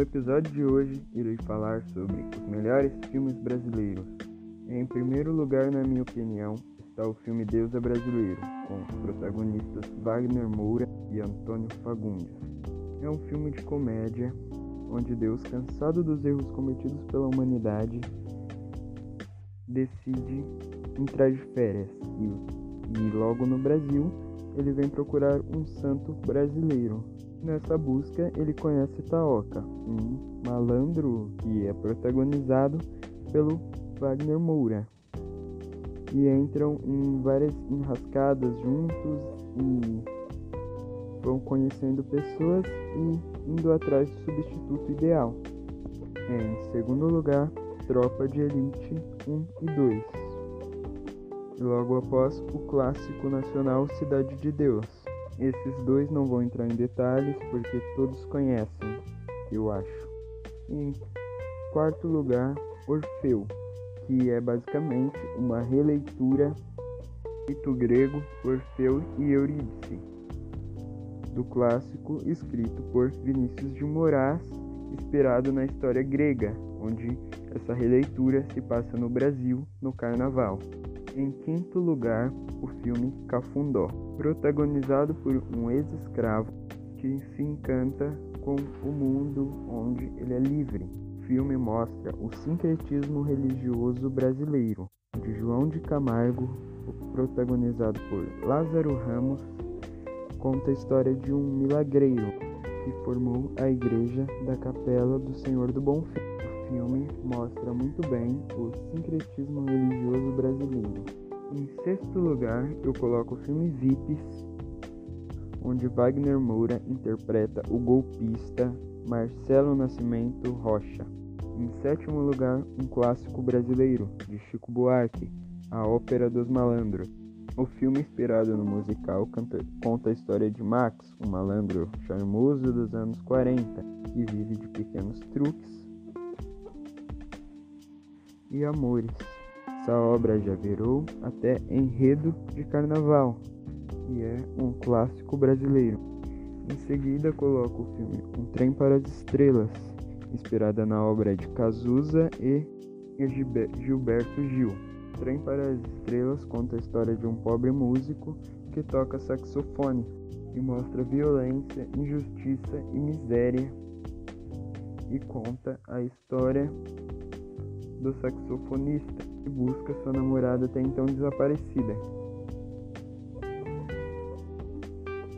No episódio de hoje, irei falar sobre os melhores filmes brasileiros. Em primeiro lugar, na minha opinião, está o filme Deus é Brasileiro, com os protagonistas Wagner Moura e Antônio Fagundes. É um filme de comédia onde Deus, cansado dos erros cometidos pela humanidade, decide entrar de férias e, e logo no Brasil ele vem procurar um santo brasileiro. Nessa busca ele conhece Taoka, um malandro que é protagonizado pelo Wagner Moura. E entram em várias enrascadas juntos e vão conhecendo pessoas e indo atrás do substituto ideal. Em segundo lugar, Tropa de Elite 1 e 2. E logo após, o clássico nacional Cidade de Deus. Esses dois não vou entrar em detalhes porque todos conhecem, eu acho. Em quarto lugar, Orfeu, que é basicamente uma releitura do grego Orfeu e Eurídice, do clássico escrito por Vinícius de Moraes, inspirado na história grega, onde essa releitura se passa no Brasil no Carnaval. Em quinto lugar, o filme Cafundó, protagonizado por um ex-escravo que se encanta com o mundo onde ele é livre. O filme mostra o sincretismo religioso brasileiro, de João de Camargo, protagonizado por Lázaro Ramos, conta a história de um milagreiro que formou a igreja da Capela do Senhor do Bom Fim filme mostra muito bem o sincretismo religioso brasileiro. Em sexto lugar, eu coloco o filme Vips, onde Wagner Moura interpreta o golpista Marcelo Nascimento Rocha. Em sétimo lugar, um clássico brasileiro, de Chico Buarque, A Ópera dos Malandros. O filme, inspirado no musical, conta a história de Max, um malandro charmoso dos anos 40, que vive de pequenos truques e amores. Essa obra já virou até enredo de carnaval e é um clássico brasileiro. Em seguida, coloco o filme Um Trem para as Estrelas, inspirada na obra de Cazuza e Gilberto Gil. O Trem para as Estrelas conta a história de um pobre músico que toca saxofone e mostra violência, injustiça e miséria e conta a história do saxofonista que busca sua namorada até então desaparecida.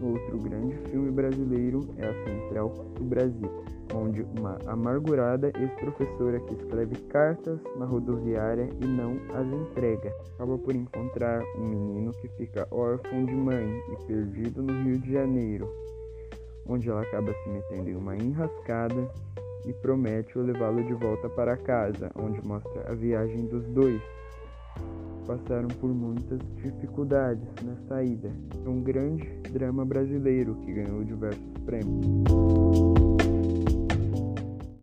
Outro grande filme brasileiro é A Central do Brasil, onde uma amargurada ex-professora que escreve cartas na rodoviária e não as entrega, acaba por encontrar um menino que fica órfão de mãe e perdido no Rio de Janeiro, onde ela acaba se metendo em uma enrascada e promete levá-lo de volta para casa, onde mostra a viagem dos dois. Passaram por muitas dificuldades na saída. É um grande drama brasileiro que ganhou diversos prêmios.